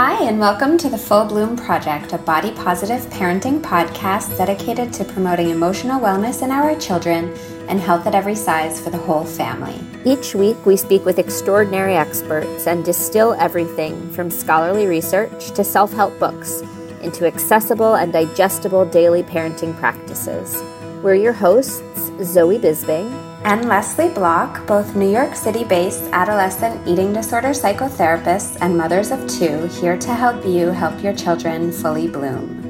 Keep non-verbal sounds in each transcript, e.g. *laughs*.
Hi, and welcome to the Full Bloom Project, a body positive parenting podcast dedicated to promoting emotional wellness in our children and health at every size for the whole family. Each week, we speak with extraordinary experts and distill everything from scholarly research to self help books into accessible and digestible daily parenting practices. We're your hosts, Zoe Bisbing and Leslie Bloch, both New York City based adolescent eating disorder psychotherapists and mothers of two, here to help you help your children fully bloom.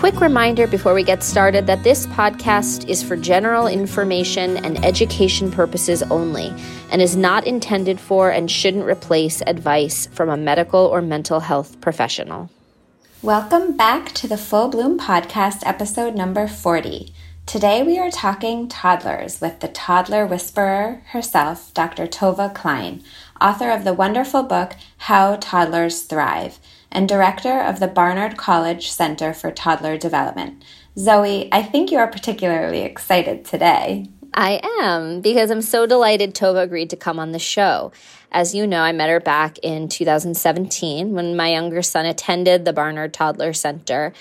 Quick reminder before we get started that this podcast is for general information and education purposes only and is not intended for and shouldn't replace advice from a medical or mental health professional. Welcome back to the Full Bloom Podcast, episode number 40. Today we are talking toddlers with the toddler whisperer herself, Dr. Tovah Klein, author of the wonderful book How Toddlers Thrive and director of the Barnard College Center for Toddler Development. Zoe, I think you are particularly excited today. I am because I'm so delighted Tovah agreed to come on the show. As you know, I met her back in 2017 when my younger son attended the Barnard Toddler Center.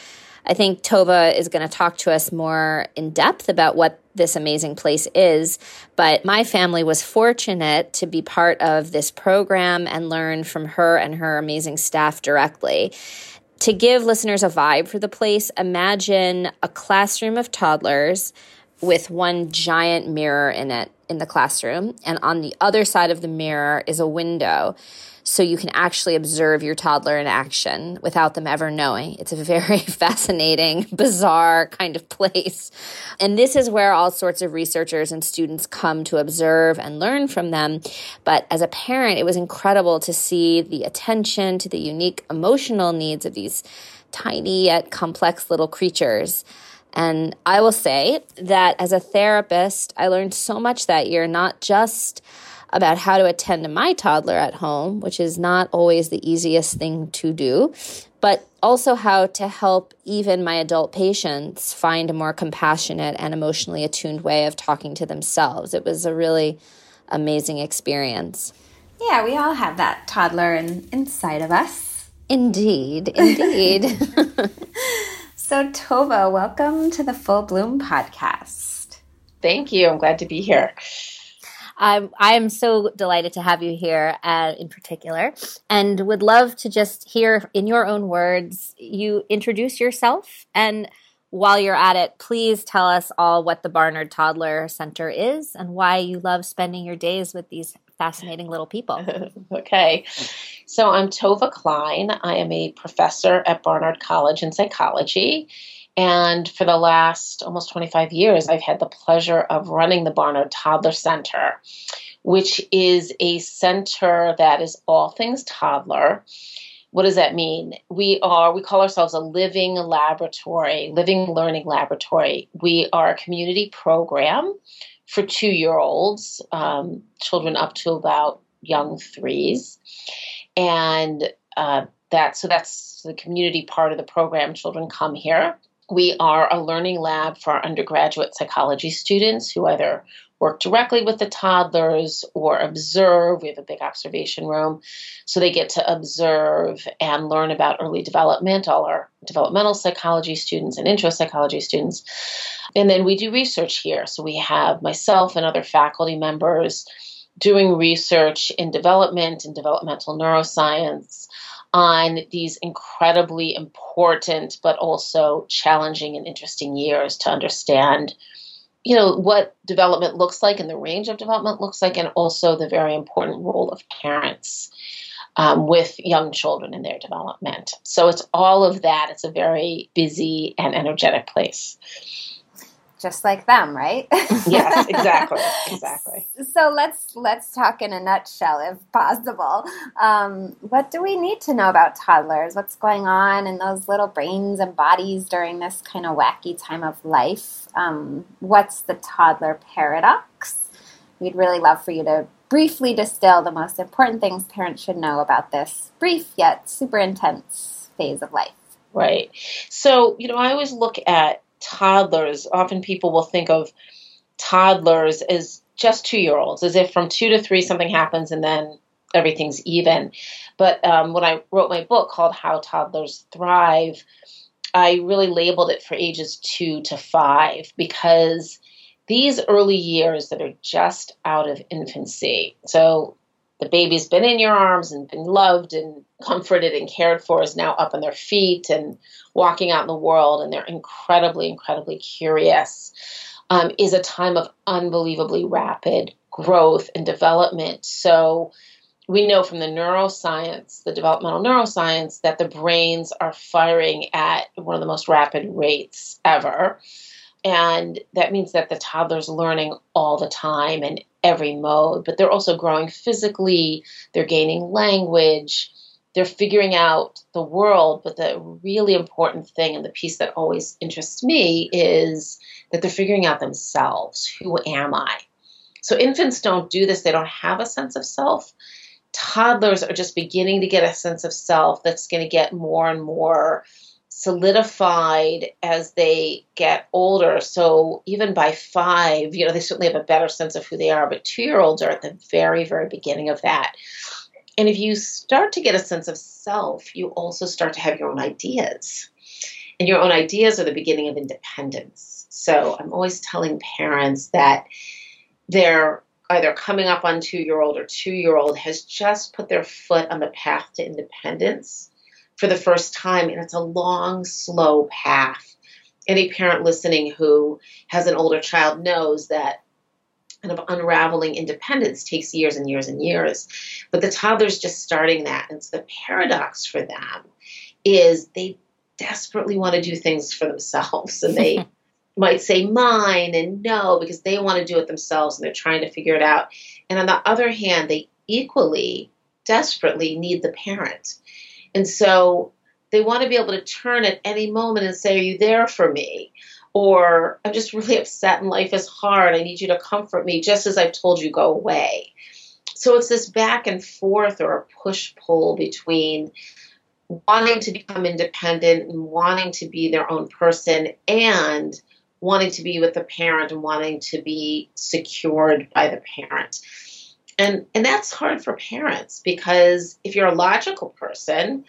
I think Tovah is going to talk to us more in depth about what this amazing place is. But my family was fortunate to be part of this program and learn from her and her amazing staff directly. To give listeners a vibe for the place, imagine a classroom of toddlers with one giant mirror in it in the classroom. And on the other side of the mirror is a window so you can actually observe your toddler in action without them ever knowing. It's a very *laughs* fascinating, bizarre kind of place. And this is where all sorts of researchers and students come to observe and learn from them. But as a parent, it was incredible to see the attention to the unique emotional needs of these tiny yet complex little creatures. And I will say that as a therapist, I learned so much that year, not just about how to attend to my toddler at home, which is not always the easiest thing to do, but also how to help even my adult patients find a more compassionate and emotionally attuned way of talking to themselves. It was a really amazing experience. Yeah, we all have that toddler in, inside of us. Indeed, indeed. *laughs* *laughs* so, Tovah, welcome to the Full Bloom podcast. Thank you. I'm glad to be here. I'm, I am so delighted to have you here uh, in particular and would love to just hear in your own words you introduce yourself and while you're at it please tell us all what the barnard toddler center is and why you love spending your days with these fascinating little people. *laughs* Okay. So i'm tovah klein. I am a professor at barnard college in psychology and for the last almost 25 years, I've had the pleasure of running the Barnard Toddler Center, which is a center that is all things toddler. What does that mean? We are, we call ourselves a living laboratory, living learning laboratory. We are a community program for two year olds, um, children up to about young threes. And uh, that, so that's the community part of the program. Children come here we are a learning lab for our undergraduate psychology students who either work directly with the toddlers or observe. We have a big observation room. So they get to observe and learn about early development, all our developmental psychology students and intro psychology students. And then we do research here. So we have myself and other faculty members doing research in development and developmental neuroscience on these incredibly important but also challenging and interesting years to understand you know what development looks like and the range of development looks like and also the very important role of parents um, with young children in their development. So it's all of that. It's a very busy and energetic place just like them, right? *laughs* yes, exactly, *laughs* exactly. So let's let's talk in a nutshell, if possible. Um, what do we need to know about toddlers? What's going on in those little brains and bodies during this kind of wacky time of life? Um, what's the toddler paradox? We'd really love for you to briefly distill the most important things parents should know about this brief yet super intense phase of life. Right. So, you know, I always look at toddlers, often people will think of toddlers as just two year olds, as if from two to three something happens and then everything's even. But um, when I wrote my book called How Toddlers Thrive, I really labeled it for ages two to five because these early years that are just out of infancy. So the baby's been in your arms and been loved and comforted and cared for is now up on their feet and walking out in the world and they're incredibly incredibly curious um, is a time of unbelievably rapid growth and development. So we know from the neuroscience the developmental neuroscience that the brains are firing at one of the most rapid rates ever. And that means that the toddler's learning all the time in every mode, but they're also growing physically, they're gaining language, they're figuring out the world. But the really important thing, and the piece that always interests me, is that they're figuring out themselves. Who am I? So infants don't do this, they don't have a sense of self. Toddlers are just beginning to get a sense of self that's going to get more and more solidified as they get older. So even by five, you know, they certainly have a better sense of who they are, but two year olds are at the very, very beginning of that. And if you start to get a sense of self, you also start to have your own ideas. And your own ideas are the beginning of independence. So I'm always telling parents that they're either coming up on two year old or two year old has just put their foot on the path to independence for the first time, and it's a long, slow path. Any parent listening who has an older child knows that kind of unraveling independence takes years and years and years. But the toddler's just starting that. And so the paradox for them is they desperately want to do things for themselves. And they *laughs* might say mine and no because they want to do it themselves and they're trying to figure it out. And on the other hand, they equally desperately need the parent. And so they want to be able to turn at any moment and say, Are you there for me? Or I'm just really upset and life is hard. I need you to comfort me just as I've told you go away. So it's this back and forth or a push pull between wanting to become independent and wanting to be their own person and wanting to be with the parent and wanting to be secured by the parent. And, and that's hard for parents because if you're a logical person,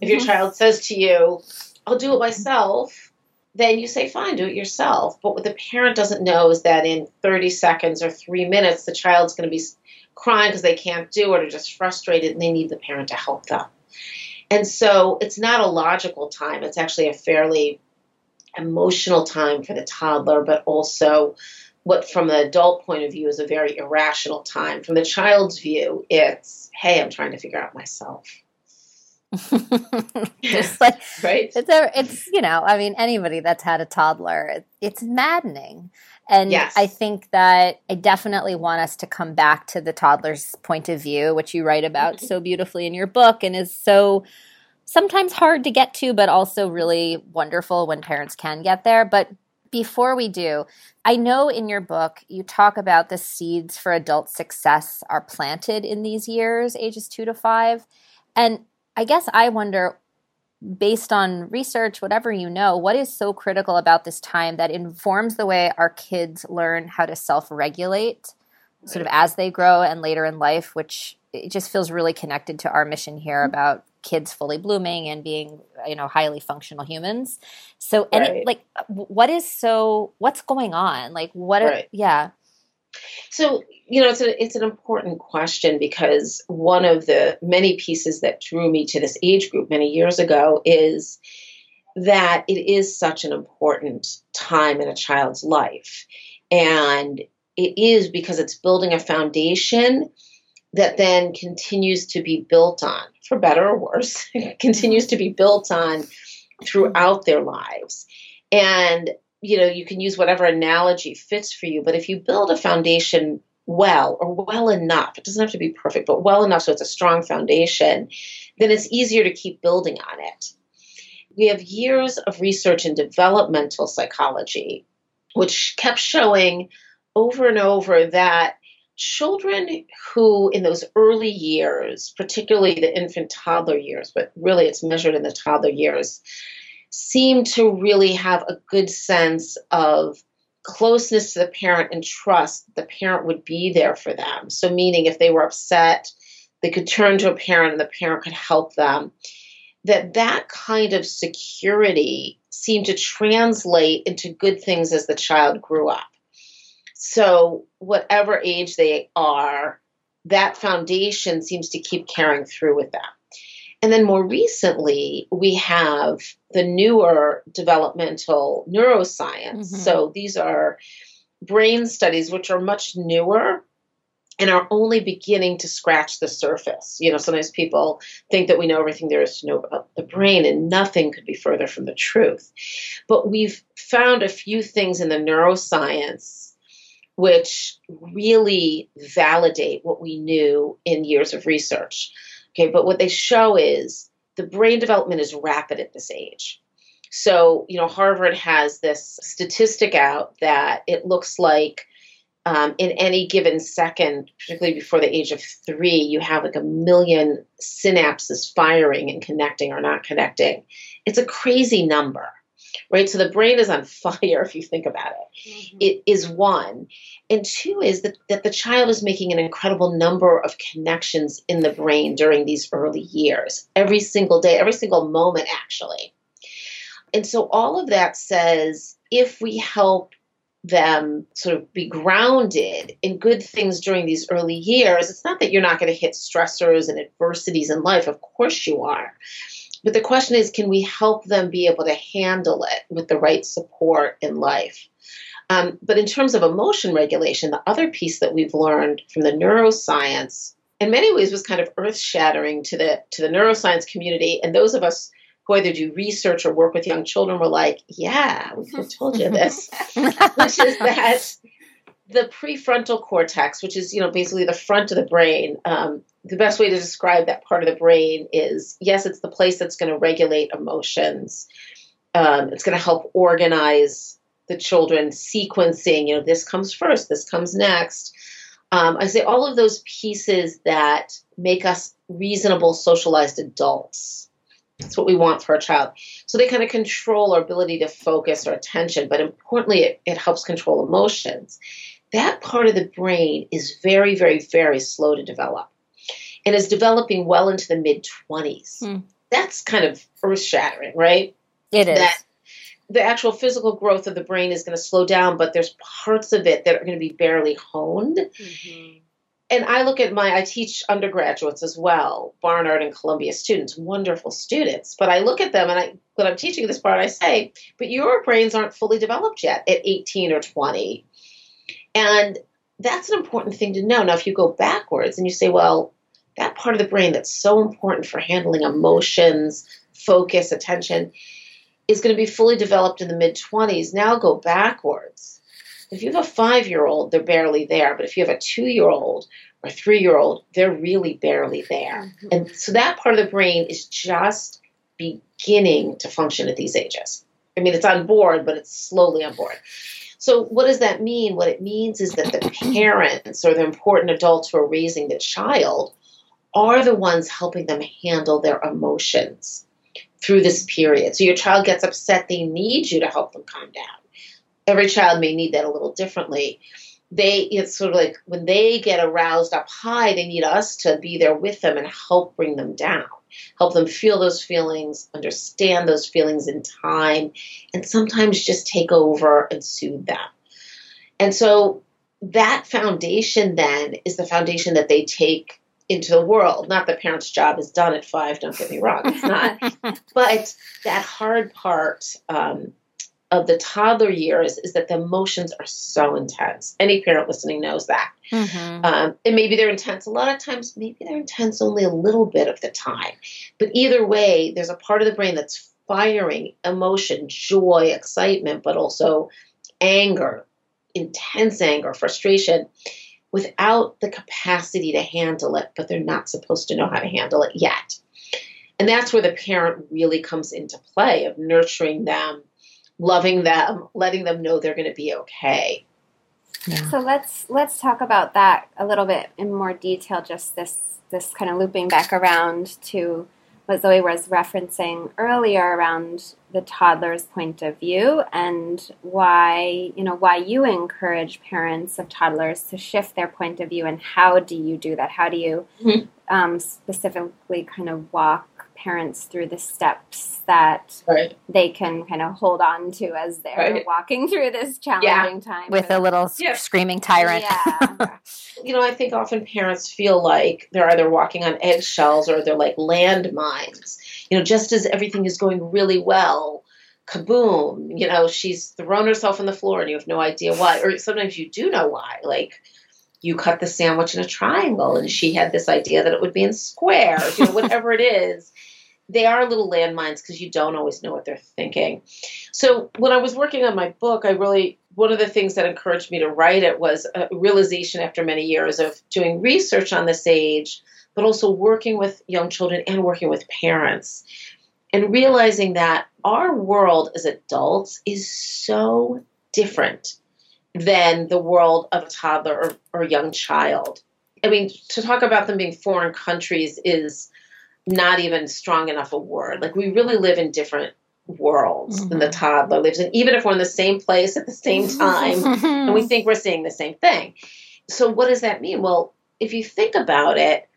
if your *laughs* child says to you, I'll do it myself, then you say, fine, do it yourself. But what the parent doesn't know is that in 30 seconds or three minutes, the child's going to be crying because they can't do it or just frustrated and they need the parent to help them. And so it's not a logical time, it's actually a fairly emotional time for the toddler, but also what from the adult point of view is a very irrational time. From the child's view, it's, hey, I'm trying to figure out myself. *laughs* it's like, right? It's a, it's you know, I mean, anybody that's had a toddler, it's maddening. And yes. I think that I definitely want us to come back to the toddler's point of view, which you write about mm-hmm. so beautifully in your book and is so sometimes hard to get to, but also really wonderful when parents can get there. But before we do, I know in your book you talk about the seeds for adult success are planted in these years, ages two to five. And I guess I wonder, based on research, whatever you know, what is so critical about this time that informs the way our kids learn how to self regulate, sort of as they grow and later in life, which it just feels really connected to our mission here mm-hmm. about kids fully blooming and being you know highly functional humans so and right. like what is so what's going on like what right. are, yeah so you know it's a, it's an important question because one of the many pieces that drew me to this age group many years ago is that it is such an important time in a child's life and it is because it's building a foundation that then continues to be built on, for better or worse, *laughs* continues to be built on throughout their lives. And, you know, you can use whatever analogy fits for you, but if you build a foundation well or well enough, it doesn't have to be perfect, but well enough so it's a strong foundation, then it's easier to keep building on it. We have years of research in developmental psychology, which kept showing over and over that children who, in those early years, particularly the infant toddler years, but really it's measured in the toddler years, seem to really have a good sense of closeness to the parent and trust the parent would be there for them. So, meaning if they were upset, they could turn to a parent and the parent could help them. That that kind of security seemed to translate into good things as the child grew up. So, whatever age they are, that foundation seems to keep carrying through with them. And then more recently, we have the newer developmental neuroscience. Mm-hmm. So these are brain studies which are much newer and are only beginning to scratch the surface. You know, sometimes people think that we know everything there is to know about the brain, and nothing could be further from the truth. But we've found a few things in the neuroscience which really validate what we knew in years of research. Okay, but what they show is the brain development is rapid at this age. So, you know, Harvard has this statistic out that it looks like um, in any given second, particularly before the age of three, you have like a million synapses firing and connecting or not connecting. It's a crazy number right? So the brain is on *laughs* fire if you think about it. Mm-hmm. it is one. And two is that, that the child is making an incredible number of connections in the brain during these early years, every single day, every single moment, actually. And so all of that says if we help them sort of be grounded in good things during these early years, it's not that you're not going to hit stressors and adversities in life. Of course you are. But the question is, can we help them be able to handle it with the right support in life? Um, but in terms of emotion regulation, the other piece that we've learned from the neuroscience, in many ways, was kind of earth shattering to the to the neuroscience community, and those of us who either do research or work with young children were like, "Yeah, we have told you this," *laughs* which is that the prefrontal cortex, which is you know basically the front of the brain, um, the best way to describe that part of the brain is yes, it's the place that's going to regulate emotions. Um, it's going to help organize the children, sequencing. You know, this comes first, this comes next. Um, I say all of those pieces that make us reasonable, socialized adults. That's what we want for a child. So they kind of control our ability to focus our attention, but importantly, it, it helps control emotions that part of the brain is very, very, very slow to develop and is developing well into the mid 20s. Hmm. That's kind of earth shattering, right? It is. That the actual physical growth of the brain is going to slow down, but there's parts of it that are going to be barely honed. Mm-hmm. And I look at my, I teach undergraduates as well, Barnard and Columbia students, wonderful students. But I look at them and I, when I'm teaching this part, I say, but your brains aren't fully developed yet at 18 or 20 and that's an important thing to know. Now, if you go backwards and you say, well, that part of the brain that's so important for handling emotions, focus, attention, is going to be fully developed in the mid 20s. Now go backwards. If you have a five year old, they're barely there. But if you have a two year old or three year old, they're really barely there. Mm-hmm. And so that part of the brain is just beginning to function at these ages. I mean, it's on board, but it's slowly on board. So, what does that mean? What it means is that the parents or the important adults who are raising the child are the ones helping them handle their emotions through this period. So, your child gets upset, they need you to help them calm down. Every child may need that a little differently. They, it's sort of like when they get aroused up high, they need us to be there with them and help bring them down help them feel those feelings, understand those feelings in time, and sometimes just take over and soothe them. And so that foundation then is the foundation that they take into the world. Not that parents' job is done at five, don't get me wrong, it's not. *laughs* but that hard part um, of the toddler years is that the emotions are so intense. Any parent listening knows that. Mm-hmm. Um, and maybe they're intense a lot of times, maybe they're intense only a little bit of the time. But either way, there's a part of the brain that's firing emotion, joy, excitement, but also anger, intense anger, frustration, without the capacity to handle it, but they're not supposed to know how to handle it yet. And that's where the parent really comes into play of nurturing them loving them, letting them know they're going to be okay. Yeah. So let's let's talk about that a little bit in more detail. Just this this kind of looping back around to what Zoe was referencing earlier around the toddler's point of view and why, you know, why you encourage parents of toddlers to shift their point of view and how do you do that? How do you mm-hmm. um, specifically kind of walk parents through the steps that right. they can kind of hold on to as they're right. walking through this challenging yeah. time with a little yeah. screaming tyrant. Yeah. *laughs* you know, I think often parents feel like they're either walking on eggshells or they're like landmines. You know, just as everything is going really well, kaboom, you know, she's thrown herself on the floor and you have no idea why. Or sometimes you do know why. Like, you cut the sandwich in a triangle and she had this idea that it would be in squares, you know, *laughs* whatever it is they are little landmines because you don't always know what they're thinking. So when I was working on my book, I really one of the things that encouraged me to write it was a realization after many years of doing research on this age, but also working with young children and working with parents, and realizing that our world as adults is so different than the world of a toddler or, or young child. I mean, to talk about them being foreign countries is not even strong enough a word. Like we really live in different worlds mm-hmm. than the toddler lives in, even if we're in the same place at the same *laughs* time and we think we're seeing the same thing. So what does that mean? Well, if you think about it,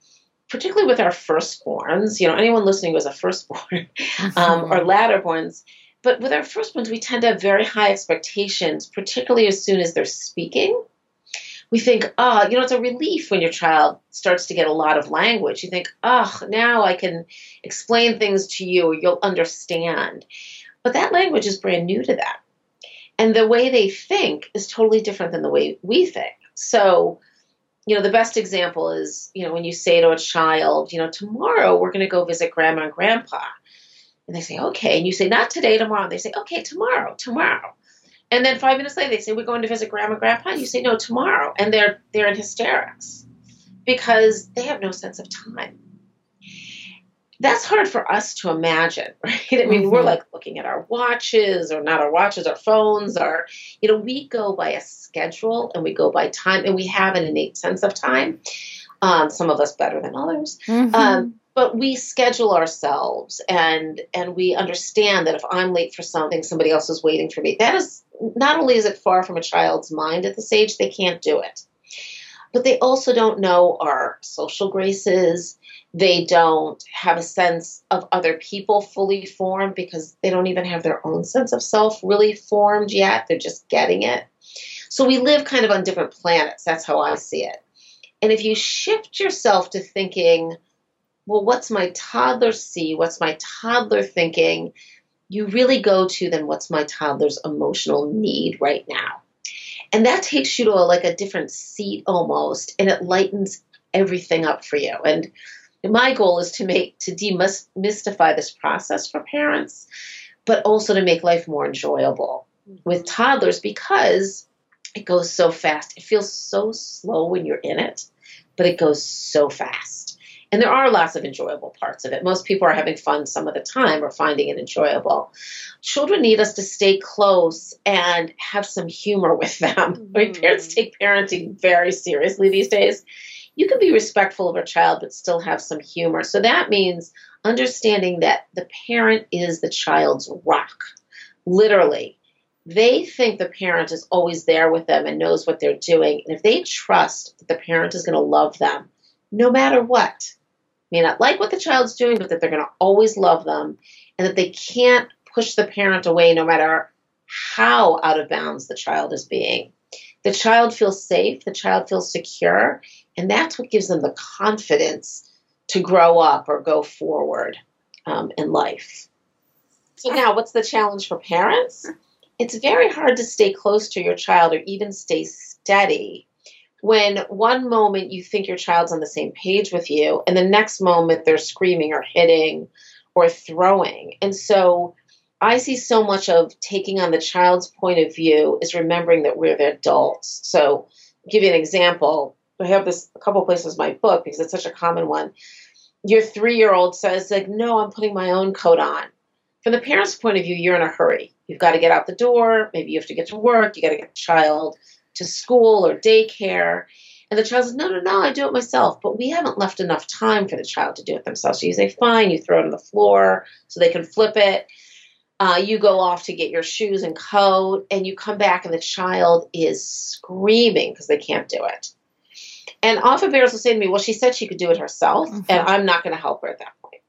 particularly with our firstborns, you know, anyone listening who is a firstborn *laughs* um, or *laughs* latterborns, but with our first ones, we tend to have very high expectations, particularly as soon as they're speaking we think, oh, you know, it's a relief when your child starts to get a lot of language. You think, oh, now I can explain things to you, you'll understand. But that language is brand new to them. And the way they think is totally different than the way we think. So, you know, the best example is, you know, when you say to a child, you know, tomorrow we're going to go visit grandma and grandpa. And they say, okay. And you say, not today, tomorrow. And they say, okay, tomorrow, tomorrow. And then five minutes later, they say, "We're going to visit grandma, and grandpa." And you say, "No, tomorrow," and they're they're in hysterics because they have no sense of time. That's hard for us to imagine, *laughs* right? I mean, mm-hmm. we're like looking at our watches, or not our watches, our phones, or you know, we go by a schedule and we go by time, and we have an innate sense of time. Um, some of us better than others. Mm-hmm. Um, but we schedule ourselves and and we understand that if i'm late for something somebody else is waiting for me that is not only is it far from a child's mind at this age, they can't do it. But they also don't know our social graces. They don't have a sense of other people fully formed because they don't even have their own sense of self really formed yet. They're just getting it. So we live kind of on different planets. That's how I see it. And if you shift yourself to thinking, well, what's my toddler see? What's my toddler thinking? you really go to then what's my toddler's emotional need right now. And that takes you to a, like a different seat almost, and it lightens everything up for you. And my goal is to make to demystify this process for parents, but also to make life more enjoyable with toddlers because it goes so fast. It feels so slow when you're in it, but it goes so fast. And there are lots of enjoyable parts of it. Most people are having fun some of the time or finding it enjoyable. Children need us to stay close and have some humor with them. *laughs* Mm-hmm. I mean, parents take parenting very seriously these days. You can be respectful of a child, but still have some humor. So that means understanding that the parent is the child's rock, literally they think the parent is always there with them and knows what they're doing. And if they trust that the parent is going to love them no matter what, may not like what the child's doing, but that they're going to always love them and that they can't push the parent away no matter how out of bounds the child is being. The child feels safe, the child feels secure, and that's what gives them the confidence to grow up or go forward um, in life. So, now what's the challenge for parents? It's very hard to stay close to your child or even stay steady when one moment you think your child's on the same page with you, and the next moment they're screaming or hitting or throwing. And so I see so much of taking on the child's point of view is remembering that we're the adults. So, I'll give you an example. I have this a couple places in my book because it's such a common one. Your three year old says, like, no, I'm putting my own coat on. From the parent's point of view, you're in a hurry. You've got to get out the door. Maybe you have to get to work. You got to get the child to school or daycare. And the child says, No, no, no, I do it myself. But we haven't left enough time for the child to do it themselves. So you say, Fine, you throw it on the floor so they can flip it. Uh, you go off to get your shoes and coat, and you come back, and the child is screaming because they can't do it. And often parents will say to me, Well, she said she could do it herself, mm-hmm. and I'm not going to help her at that point.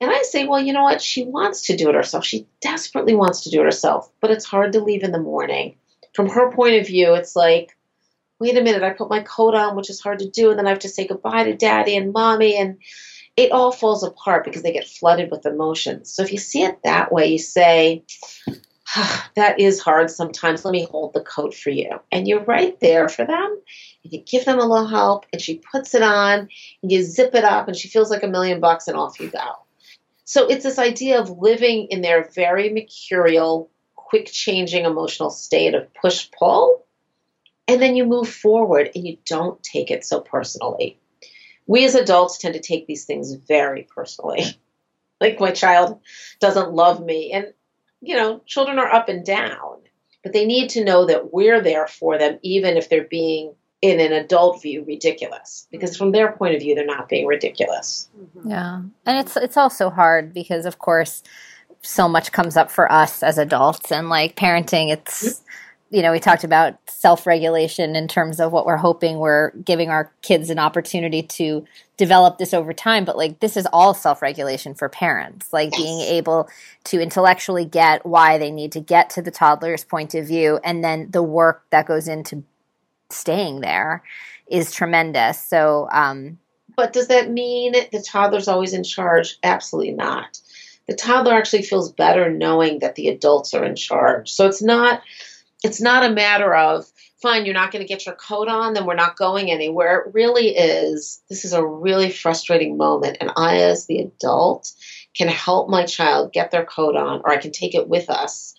And I say, Well, you know what? She wants to do it herself. She desperately wants to do it herself, but it's hard to leave in the morning. From her point of view, it's like, Wait a minute, I put my coat on, which is hard to do, and then I have to say goodbye to daddy and mommy. And it all falls apart because they get flooded with emotions. So if you see it that way, you say, ah, that is hard sometimes. Let me hold the coat for you. And you're right there for them. And you give them a little help, and she puts it on, and you zip it up, and she feels like a million bucks, and off you go. So it's this idea of living in their very mercurial, quick changing emotional state of push pull. And then you move forward and you don't take it so personally we as adults tend to take these things very personally. *laughs* like my child doesn't love me. And, you know, children are up and down, but they need to know that we're there for them, even if they're being, in an adult view, ridiculous. Because from their point of view, they're not being ridiculous. Mm-hmm. Yeah. And it's, it's also hard because, of course, so much comes up for us as adults and like parenting, it's you know, we talked about self regulation in terms of what we're hoping we're giving our kids an opportunity to develop this over time. But like, this is all self regulation for parents, like yes. being able to intellectually get why they need to get to the toddler's point of view. And then the work that goes into staying there is tremendous. So, um, but does that mean the toddler's always in charge? Absolutely not. The toddler actually feels better knowing that the adults are in charge. So it's not it's not a matter of fine you're not going to get your coat on then we're not going anywhere. It really is this is a really frustrating moment and i as the adult can help my child get their coat on or i can take it with us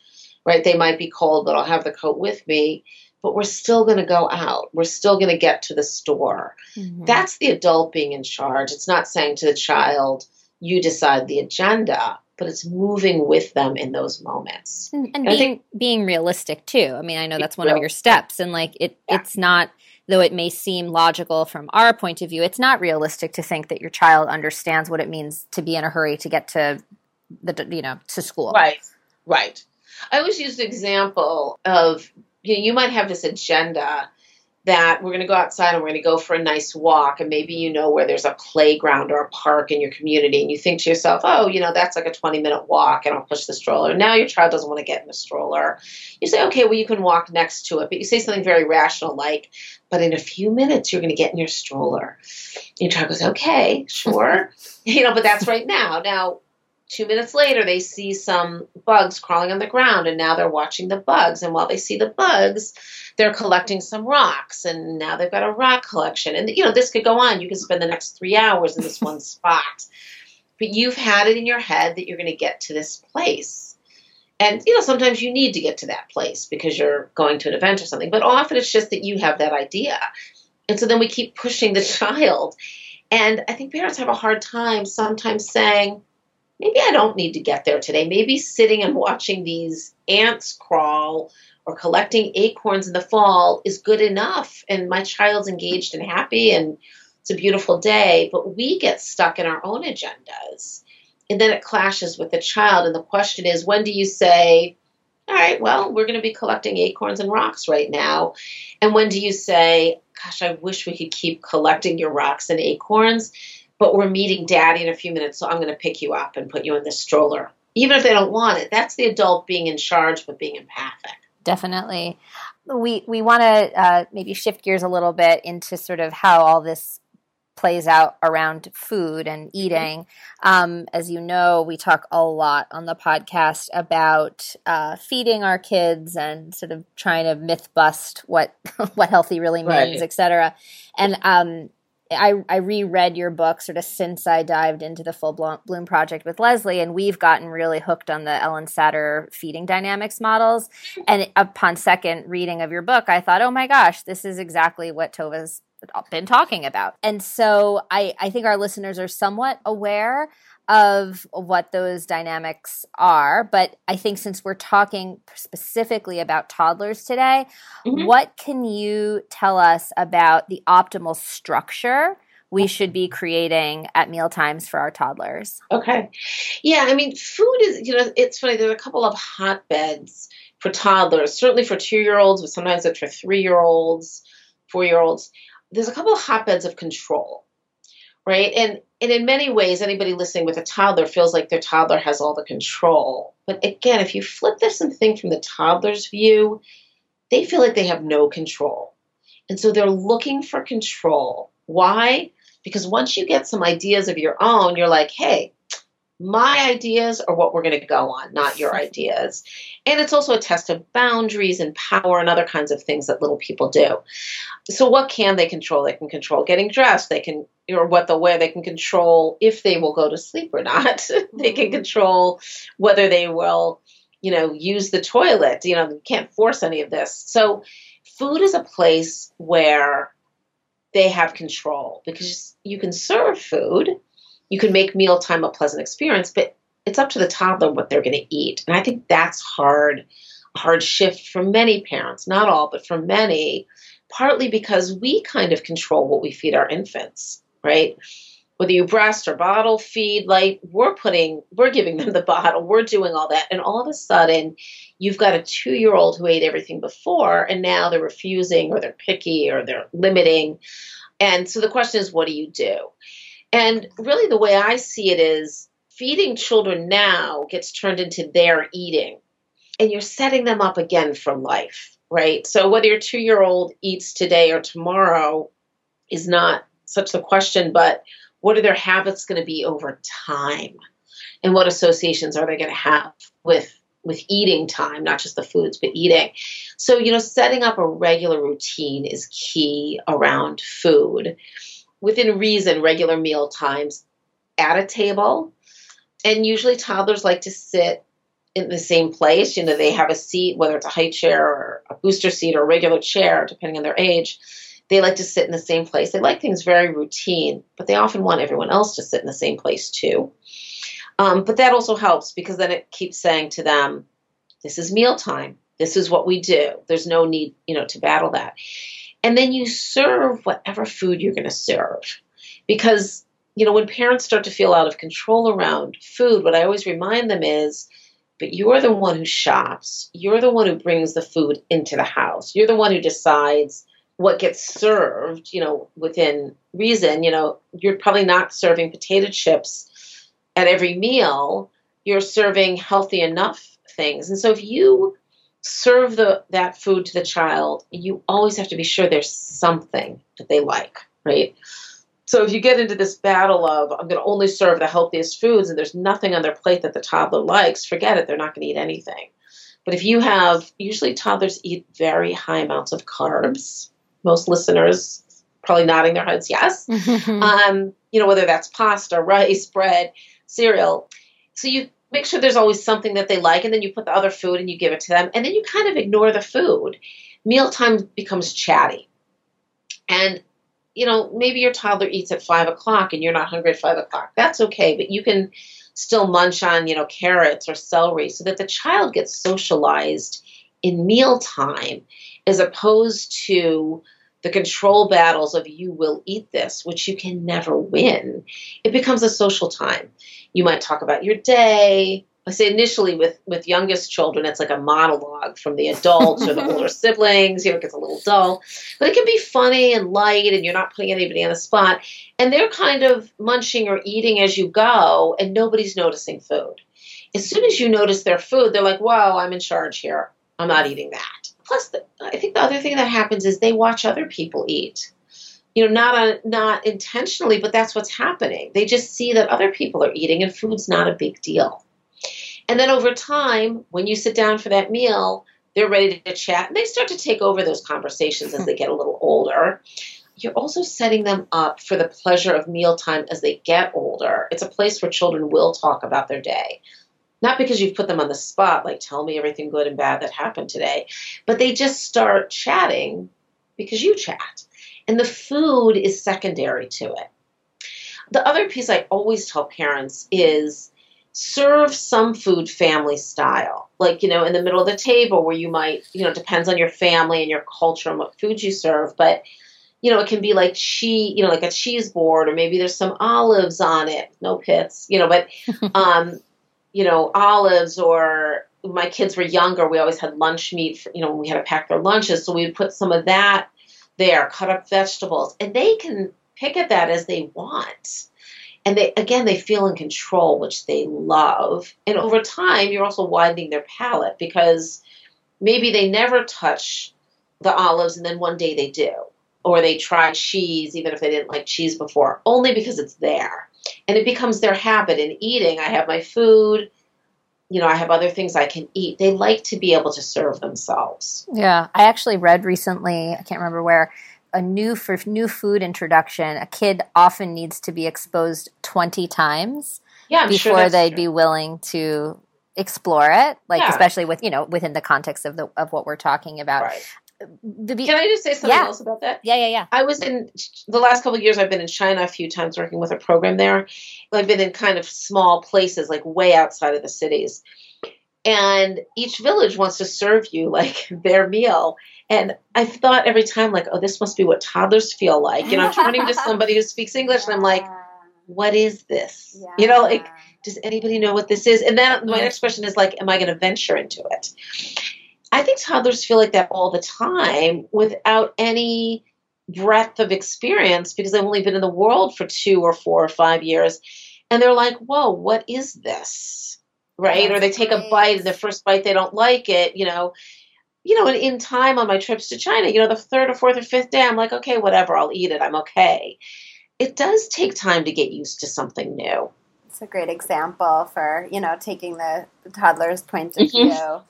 right? They might be cold but i'll have the coat with me but we're still going to go out. We're still going to get to the store. Mm-hmm. that's the adult being in charge. It's not saying to the child you decide the agenda but it's moving with them in those moments and, and, being think, being realistic too i mean i know that's one real. of your steps and like it yeah. it's not though it may seem logical from our point of view it's not realistic to think that your child understands what it means to be in a hurry to get to the you know to school right right i always use the example of you know you might have this agenda that we're going to go outside and we're going to go for a nice walk and maybe you know where there's a playground or a park in your community and you think to yourself oh you know that's like a 20 minute walk and i'll push the stroller. Now your child doesn't want to get in the stroller. You say okay well you can walk next to it but you say something very rational like but in a few minutes you're going to get in your stroller. Your child goes okay sure. *laughs* You know but that's right now. Now Two minutes later, they see some bugs crawling on the ground, and now they're watching the bugs. And while they see the bugs, they're collecting some rocks, and now they've got a rock collection. And you know, this could go on. You can spend the next three hours in this one *laughs* spot, but you've had it in your head that you're going to get to this place. And you know, sometimes you need to get to that place because you're going to an event or something. But often it's just that you have that idea, and so then we keep pushing the *laughs* child. And I think parents have a hard time sometimes saying maybe I don't need to get there today. Maybe sitting and watching these ants crawl or collecting acorns in the fall is good enough. And my child's engaged and happy and it's a beautiful day. But we get stuck in our own agendas. And then it clashes with the child. And the question is when do you say, all right, well, we're going to be collecting acorns and rocks right now. And when do you say, gosh, I wish we could keep collecting your rocks and acorns? But we're meeting daddy in a few minutes, so I'm going to pick you up and put you in the stroller. Even if they don't want it, that's the adult being in charge but being empathic. Definitely. We we want to uh, maybe shift gears a little bit into sort of how all this plays out around food and eating. Um, as you know, we talk a lot on the podcast about uh, feeding our kids and sort of trying to myth bust what *laughs* what healthy really means, right. et cetera. And um, I, I reread your book sort of since I dived into the Full Bloom Project with Leslie, and we've gotten really hooked on the Ellyn Satter feeding dynamics models. And upon second reading of your book, I thought, oh my gosh, this is exactly what Tovah's been talking about. And so I, I think our listeners are somewhat aware of what those dynamics are. But I think since we're talking specifically about toddlers today, mm-hmm. what can you tell us about the optimal structure? We should be creating at meal times for our toddlers. Okay. Yeah, I mean, food is, you know, it's funny. There's a couple of hotbeds for toddlers, certainly for two year olds, but sometimes it's for three year olds, four year olds. There's a couple of hotbeds of control right? And and in many ways, anybody listening with a toddler feels like their toddler has all the control. But again, if you flip this and think from the toddler's view, they feel like they have no control. And so they're looking for control. Why? Because once you get some ideas of your own, you're like, hey, my ideas are what we're going to go on, not your *laughs* ideas. And it's also a test of boundaries and power and other kinds of things that little people do. So, what can they control? They can control getting dressed. They can, or what the way they can control if they will go to sleep or not. *laughs* they can mm-hmm. control whether they will, you know, use the toilet. You know, you can't force any of this. So, food is a place where they have control because you can serve food you can make mealtime a pleasant experience, but it's up to the toddler what they're going to eat. And I think that's hard, hard shift for many parents, not all, but for many, partly because we kind of control what we feed our infants, right? Whether you breast or bottle feed, like we're putting, we're giving them the bottle, we're doing all that. And all of a sudden, you've got a two year old who ate everything before, and now they're refusing or they're picky or they're limiting. And so the question is, what do you do? And really, the way I see it is feeding children now gets turned into their eating, and you're setting them up again for life, right? So, whether your two year old eats today or tomorrow is not such the question, but what are their habits going to be over time? And what associations are they going to have with with eating time, not just the foods, but eating. So, you know, setting up a regular routine is key around food within reason, regular meal times at a table. And usually toddlers like to sit in the same place. You know, they have a seat, whether it's a high chair or a booster seat or a regular chair, depending on their age. They like to sit in the same place. They like things very routine, but they often want everyone else to sit in the same place too. Um, but that also helps because then it keeps saying to them, this is mealtime. This is what we do. There's no need, you know, to battle that. And then you serve whatever food you're going to serve. Because, you know, when parents start to feel out of control around food, what I always remind them is, but you're the one who shops. You're the one who brings the food into the house. You're the one who decides what gets served, you know, within reason. You know, you're probably not serving potato chips at every meal. You're serving healthy enough things. And so if you serve the that food to the child, you always have to be sure there's something that they like, right? So if you get into this battle of I'm going to only serve the healthiest foods and there's nothing on their plate that the toddler likes, forget it, they're not going to eat anything. But if you have usually toddlers eat very high amounts of carbs. Most listeners probably nodding their heads yes. *laughs* um, you know whether that's pasta, rice, bread, cereal. So you make sure there's always something that they like, and then you put the other food and you give it to them, and then you kind of ignore the food. Mealtime becomes chatty. And, you know, maybe your toddler eats at five o'clock and you're not hungry at five o'clock. That's okay, but you can still munch on, you know, carrots or celery so that the child gets socialized in mealtime as opposed to the control battles of you will eat this, which you can never win. It becomes a social time. You might talk about your day. I say initially with with youngest children, it's like a monologue from the adults or the *laughs* older siblings. You know, it gets a little dull, but it can be funny and light, and you're not putting anybody on the spot. And they're kind of munching or eating as you go, and nobody's noticing food. As soon as you notice their food, they're like, "Whoa, I'm in charge here. I'm not eating that." Plus, the, I think the other thing that happens is they watch other people eat. You know, not a, not intentionally, but that's what's happening. They just see that other people are eating, and food's not a big deal. And then over time, when you sit down for that meal, they're ready to chat, and they start to take over those conversations as they get a little older. You're also setting them up for the pleasure of mealtime as they get older. It's a place where children will talk about their day not because you've put them on the spot, like tell me everything good and bad that happened today, but they just start chatting because you chat. And the food is secondary to it. The other piece I always tell parents is serve some food family style. Like, you know, in the middle of the table where you might, you know, depends on your family and your culture and what food you serve, but you know, it can be like cheese, you know, like a cheese board, or maybe there's some olives on it, no pits, you know, but, *laughs* um, you know, olives or my kids were younger, we always had lunch meat, for, you know, when we had to pack their lunches. So we would put some of that there, cut up vegetables, and they can pick at that as they want. And they, again, they feel in control, which they love. And over time, you're also widening their palate because maybe they never touch the olives and then one day they do. Or they try cheese, even if they didn't like cheese before, only because it's there. And it becomes their habit in eating. I have my food, you know, I have other things I can eat. They like to be able to serve themselves. Yeah. I actually read recently, I can't remember where, a new for new food introduction, a kid often needs to be exposed 20 times yeah, before sure they'd true. be willing to explore it like Yeah. especially with you know within the context of the of what we're talking about Right. The be- Can I just say something Yeah. else about that? yeah yeah yeah I was in the last couple of years. I've been in China a few times working with a program there. I've been in kind of small places, like way outside of the cities, and each village wants to serve you like *laughs* their meal. And I thought every time, like, oh, this must be what toddlers feel like. You know, I'm turning to *laughs* somebody who speaks English, and I'm like, what is this? You know, like, does anybody know what this is? And then my Yeah. next question is like, am I going to venture into it? I think toddlers feel like that all the time without any breadth of experience because they've only been in the world for two or four or five years. And they're like, whoa, what is this? Right? or they take a bite and the first bite they don't like it, you know. You know, and in time on my trips to China, you know, the third or fourth or fifth day, I'm like, okay, whatever, I'll eat it. I'm okay. It does take time to get used to something new. It's a great example for, you know, taking the, the toddler's point of Mhm. view.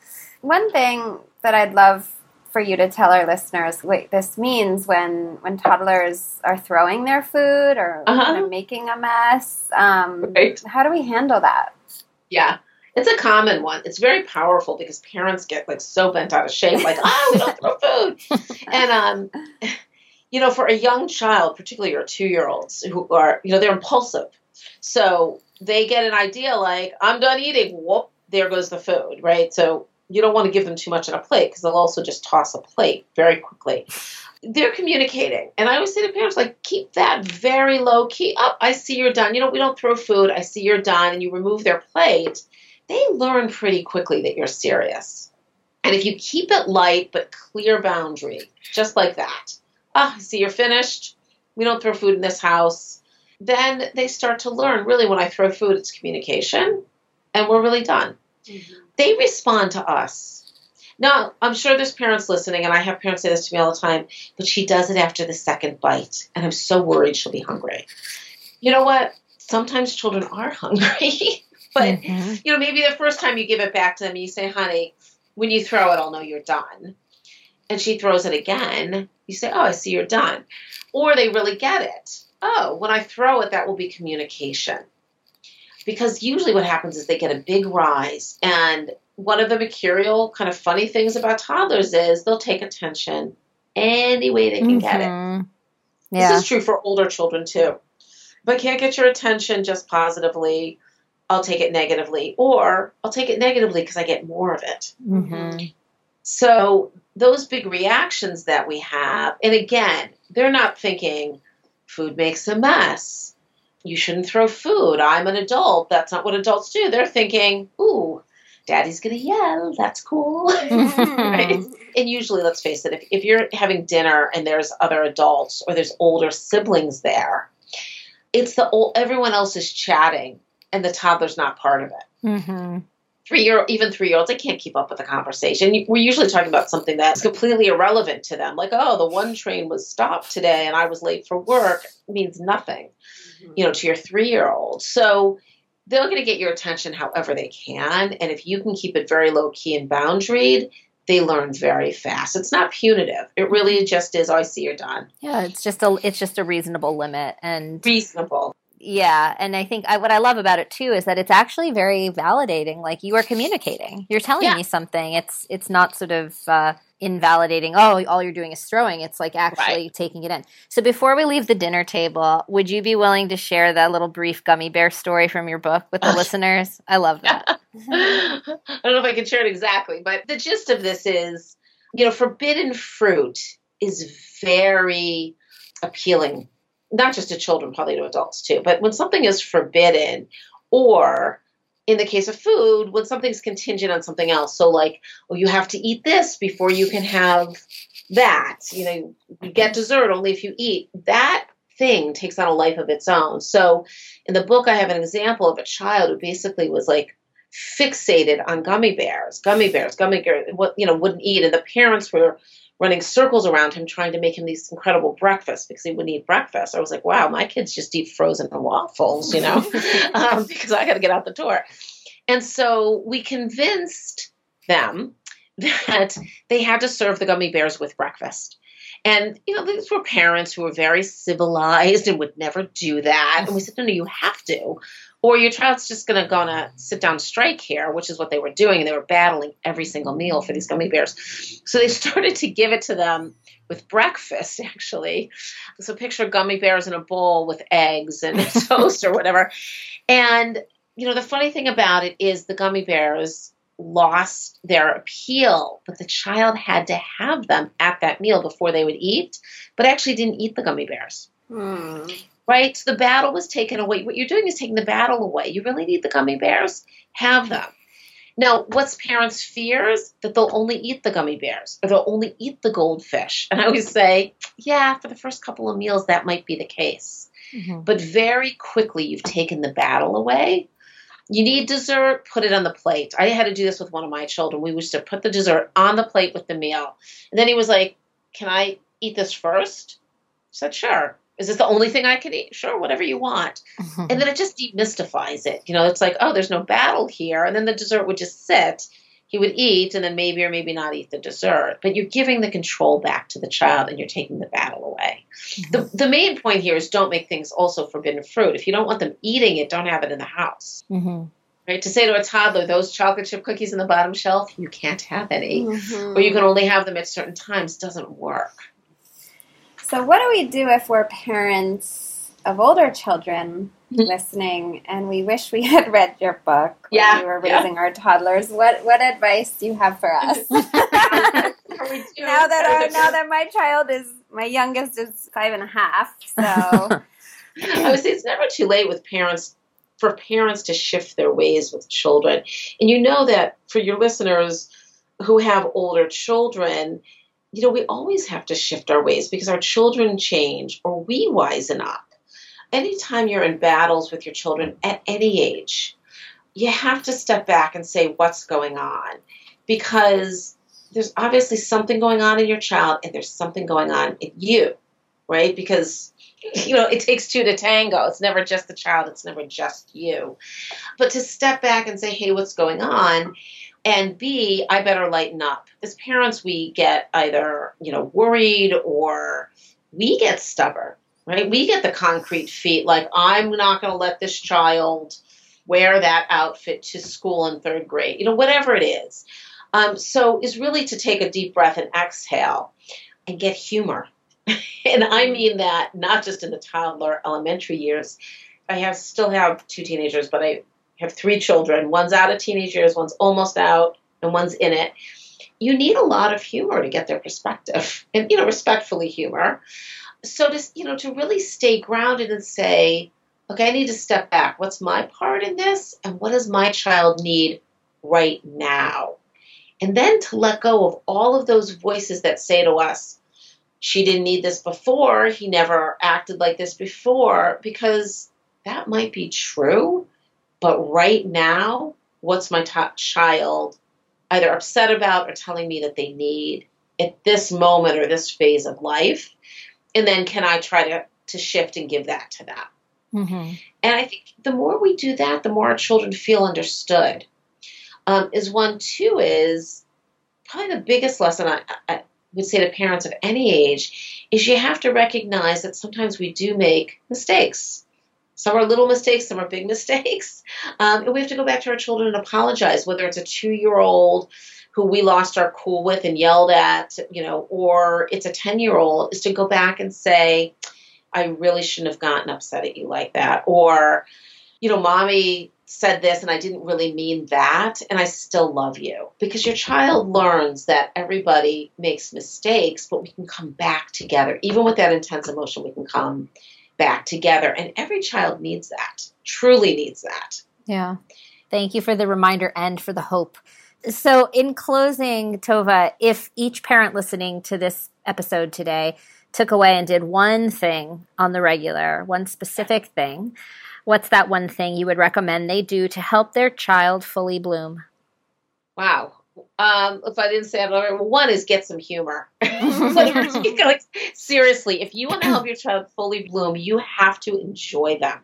One thing that I'd love for you to tell our listeners what this means when when toddlers are throwing their food or Uh-huh. making a mess. Um, Right. How do we handle that? Yeah. It's a common one. It's very powerful because parents get like so bent out of shape, like, ah, we don't throw food. *laughs* And um, you know, for a young child, particularly your two year olds who are, you know, they're impulsive. So they get an idea like, I'm done eating, whoop, there goes the food, right? So you don't want to give them too much on a plate because they'll also just toss a plate very quickly. They're communicating. And I always say to parents, like, keep that very low key. Up, I see you're done. You know, we don't throw food. I see you're done. And you remove their plate. They learn pretty quickly that you're serious. And if you keep it light but clear boundary, just like that, ah, I see you're finished. We don't throw food in this house. Then they start to learn really when I throw food, it's communication and we're really done. They respond to us. Now, I'm sure there's parents listening, and I have parents say this to me all the time, but she does it after the second bite, and I'm so worried she'll be hungry. You know what? Sometimes children are *laughs* hungry, but Mhm. you know, maybe the first time you give it back to them, you say, honey, when you throw it, I'll know you're done. And she throws it again. You say, oh, I see you're done. Or they really get it. Oh, when I throw it, that will be communication. Because usually what happens is they get a big rise. And one of the mercurial kind of funny things about toddlers is they'll take attention any way they can get it. Yeah. This is true for older children too. If I can't get your attention just positively, I'll take it negatively, or I'll take it negatively because I get more of it. Mhm. So, those big reactions that we have, and again, they're not thinking food makes a mess. You shouldn't throw food. I'm an adult. That's not what adults do. They're thinking, ooh, daddy's going to yell. That's cool. *laughs* *laughs* right? And usually, let's face it, if, if you're having dinner and there's other adults or there's older siblings there, it's the old, everyone else is chatting and the toddler's not part of it. Mhm. Three year, even three year olds, they can't keep up with the conversation. We're usually talking about something that's completely irrelevant to them, like, oh, the one train was stopped today and I was late for work, means nothing, you know, to your three year old. So they're going to get your attention however they can. And if you can keep it very low key and boundaried, they learn very fast. It's not punitive. It really just is, oh, I see you're done. Yeah, it's just a it's just a reasonable limit and Reasonable. Yeah, and I think I, what I love about it too is that it's actually very validating. Like you are communicating, you're telling yeah. me something. It's it's not sort of uh, invalidating. Oh, all you're doing is throwing. It's like actually right. taking it in. So before we leave the dinner table, would you be willing to share that little brief gummy bear story from your book with the *laughs* listeners? I love that. *laughs* I don't know if I can share it exactly, but the gist of this is, you know, forbidden fruit is very appealing not just to children, probably to adults too. But when something is forbidden, or in the case of food, when something's contingent on something else, so like, well, you have to eat this before you can have that. You know, you get dessert only if you eat that thing takes on a life of its own. So in the book, I have an example of a child who basically was like fixated on gummy bears, gummy bears, gummy bears, what you know, wouldn't eat, and the parents were running circles around him trying to make him these incredible breakfasts because he wouldn't eat breakfast. I was like, wow, my kids just eat frozen waffles, you know, *laughs* *laughs* um, because I got to get out the door. And so we convinced them *laughs* that they had to serve the gummy bears with breakfast. And, you know, these were parents who were very civilized and would never do that. And we said, no, no, you have to or your child's just going to go on a sit down strike here, which is what they were doing. And they were battling every single meal for these gummy bears. So they *laughs* started to give it to them with breakfast, *laughs* actually. So picture gummy bears in a bowl with eggs and *laughs* toast or whatever. And, you know, the funny thing about it is the gummy bears lost their appeal, but the child had to have them at that meal before they would eat, but actually didn't eat the gummy bears. Hmm right? So the battle was taken away. What you're doing is taking the battle away. You really need the gummy bears? Have them. Now, what's parents' fears? That they'll only eat the gummy bears or they'll only eat the goldfish. And I always say, yeah, for the first couple of meals, that might be the case. Mm-hmm. But very quickly, you've taken the battle away. You need dessert, put it on the plate. I had to do this with one of my children. We used to put the dessert on the plate with the meal. And then he was like, Can I eat this first? I said, Sure is this the only thing I can eat? Sure, whatever you want. Mm-hmm. *laughs* And then it just demystifies it. You know, it's like, oh, there's no battle here. And then the dessert would just sit. He would eat and then maybe or maybe not eat the dessert. But you're giving the control back to the child and you're taking the battle away. Mm-hmm. The, the main point here is don't make things also forbidden fruit. If you don't want them eating it, don't have it in the house. Mm-hmm. Right? To say to a toddler, those chocolate chip cookies in the bottom shelf, you can't have any. Mm-hmm. Or you can only have them at certain times doesn't work. So, what do we do if we're parents of older children mm-hmm. listening and we wish we *laughs* had read your book when yeah, we were raising yeah. our toddlers? What what advice do you have for *laughs* us? *laughs* now that our, now that my child is my youngest is five and a half, so I would say it's never too late with parents for parents to shift their ways with children. And you know that for your listeners who have older children, you know, we always have to shift our ways because our children change or we wisen up. Anytime you're in battles with your children at any age, you have to step back and say, what's going on? Because there's obviously something going on in your child and there's something going on in you, right? Because you know, it takes two to tango. It's never just the child, it's never just you. But to step back and say, hey, what's going on? And b i better lighten up. As parents we get either you know worried or we get stubborn right? We get the concrete feet like i'm not going to let this child wear that outfit to school in third grade you know whatever it is. Um, so is really to take a deep breath and exhale and get humor. *laughs* And i mean that not just in the toddler elementary years. I have still have two teenagers but i have three children. One's out of teenage years, one's almost out, and one's in it. You need a lot of humor to get their perspective, *laughs* and you know, respectfully humor. So to you know, to really stay grounded and say, okay, I need to step back. What's my part in this, and what does my child need right now? And then to let go of all of those voices that say to us, she didn't need this before, he never acted like this before, because that might be true but right now, what's my top child either upset about or telling me that they need at this moment or this phase of life? And then can I try to, to shift and give that to them? Mm-hmm. And I think the more we do that, the more our children feel understood. Um, is one, two, is probably the biggest lesson I, I would say to parents of any age is you have to recognize that sometimes we do make mistakes Some are little mistakes, some are big *laughs* mistakes. Um, and we have to go back to our children and apologize, whether it's a two year old who we lost our cool with and yelled at, you know, or it's a 10 year old, is to go back and say, I really shouldn't have gotten upset at you like that. Or, you know, mommy said this and I didn't really mean that, and I still love you. Because your child learns that everybody makes mistakes, but we can come back together. Even with that intense emotion, we can come back together. And every child needs that, truly needs that. Yeah. Thank you for the reminder and for the hope. So, in closing, Tovah, if each parent listening to this episode today took away and did one thing on the regular, one specific thing, what's that one thing you would recommend they do to help their child fully bloom? Wow. Um, if I didn't say it already, one is get some humor. *laughs* *laughs* *laughs* like, seriously, if you want to help your child fully bloom, you have to enjoy them.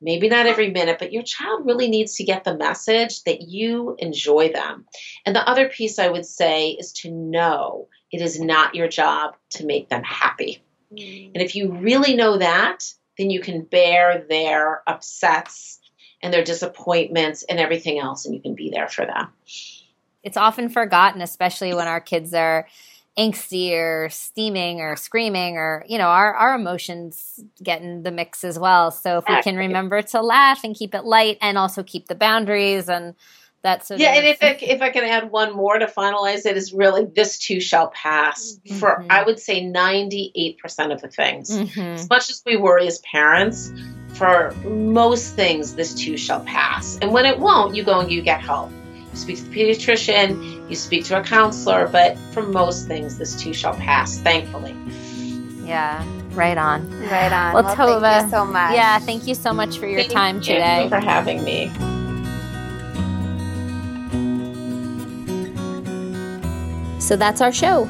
Maybe not every minute, but your child really needs to get the message that you enjoy them. And the other piece I would say is to know it is not your job to make them happy. Mm. And if you really know that, then you can bear their upsets and their disappointments and everything else, and you can be there for them. It's often forgotten, especially when our kids are angsty or steaming or screaming or you know our, our emotions get in the mix as well. So if we can remember to laugh and keep it light and also keep the boundaries and that's yeah and if I, if I can add one more to finalize it is really this too shall pass mm-hmm. for i would say 98% of the things. Mm-hmm. as much as we worry as parents for most things this too shall pass. And when it won't you go and you get help you speak to the pediatrician, you speak to a counselor, but for most things, this too shall pass, thankfully. Yeah, right on. Right on. Well, well Tovah, thank you so much. Yeah, thank you so much for your time today. thank time you today. for having me. So that's our show.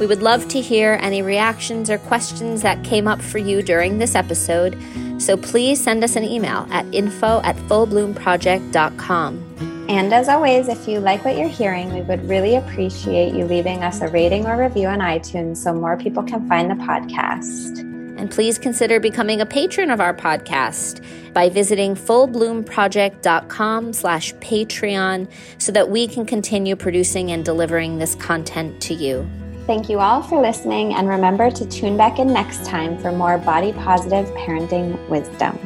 We would love to hear any reactions or questions that came up for you during this episode. So please send us an email at info at fullbloomproject.com. And as always, if you like what you're hearing, we would really appreciate you leaving us a rating or review on iTunes so more people can find the podcast. And please consider becoming a patron of our podcast by visiting fullbloomproject.com slash Patreon so that we can continue producing and delivering this content to you. Thank you all for listening, and remember to tune back in next time for more body positive parenting wisdom.